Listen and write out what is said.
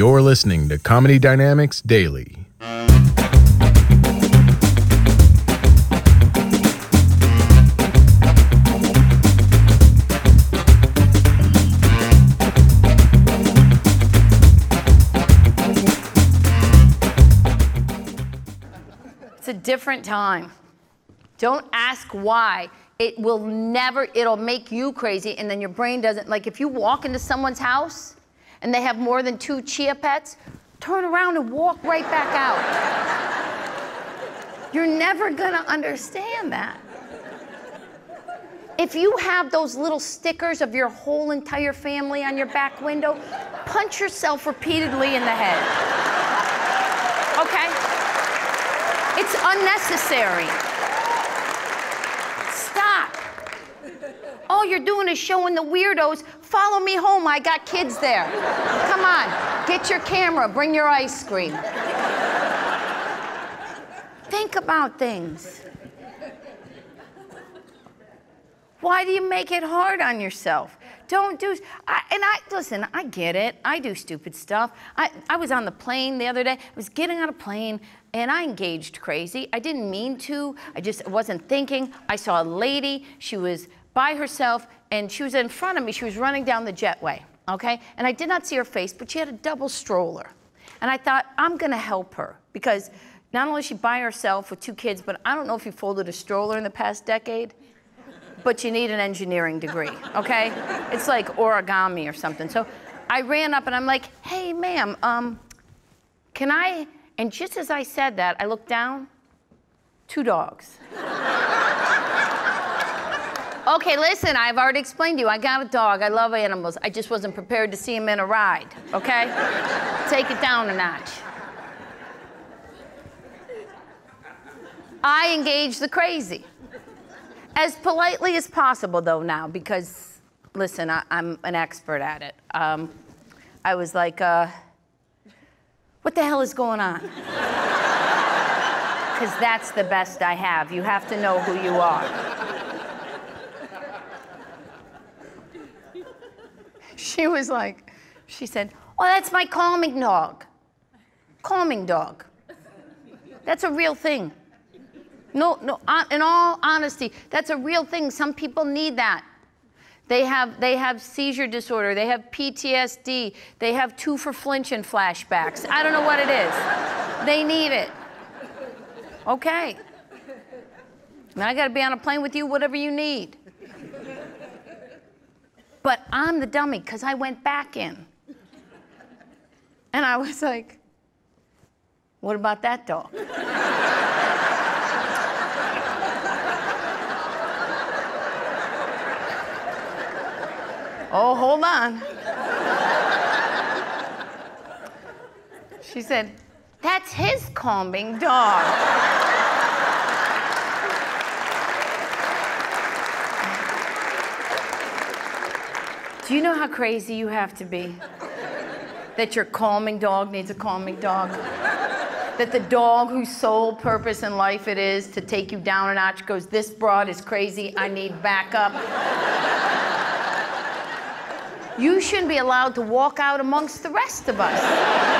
You're listening to Comedy Dynamics Daily. It's a different time. Don't ask why. It will never, it'll make you crazy, and then your brain doesn't. Like if you walk into someone's house and they have more than two chia pets, turn around and walk right back out. You're never gonna understand that. If you have those little stickers of your whole entire family on your back window, punch yourself repeatedly in the head. Okay? It's unnecessary. All you're doing is showing the weirdos, follow me home, I got kids there. Come on, get your camera, bring your ice cream. Think about things. Why do you make it hard on yourself? Don't do. I, and I listen. I get it. I do stupid stuff. I, I was on the plane the other day. I was getting on a plane and I engaged crazy. I didn't mean to. I just wasn't thinking. I saw a lady. She was by herself and she was in front of me. She was running down the jetway. Okay, and I did not see her face, but she had a double stroller, and I thought I'm gonna help her because not only is she by herself with two kids, but I don't know if you folded a stroller in the past decade but you need an engineering degree, okay? It's like origami or something. So I ran up and I'm like, hey, ma'am, um, can I? And just as I said that, I looked down, two dogs. Okay, listen, I've already explained to you, I got a dog, I love animals. I just wasn't prepared to see him in a ride, okay? Take it down a notch. I engage the crazy. As politely as possible though now because listen I, am an expert at it. Um, i was like uh, what the hell is going on? Because that's the best i have. You have to know who you are she was like she said oh that's my calming dog calming dog that's a real thing no, no, in all honesty, that's a real thing. Some people need that. They have, they have seizure disorder, they have PTSD, they have two for flinching flashbacks. I don't know what it is. They need it. Okay. And I gotta be on a plane with you, whatever you need. But I'm the dummy because I went back in. And I was like, what about that dog? Oh, hold on. She said, That's his calming dog. Do you know how crazy you have to be? That your calming dog needs a calming dog? That the dog whose sole purpose in life it is to take you down a notch goes, This broad is crazy, I need backup you shouldn't be allowed to walk out amongst the rest of us.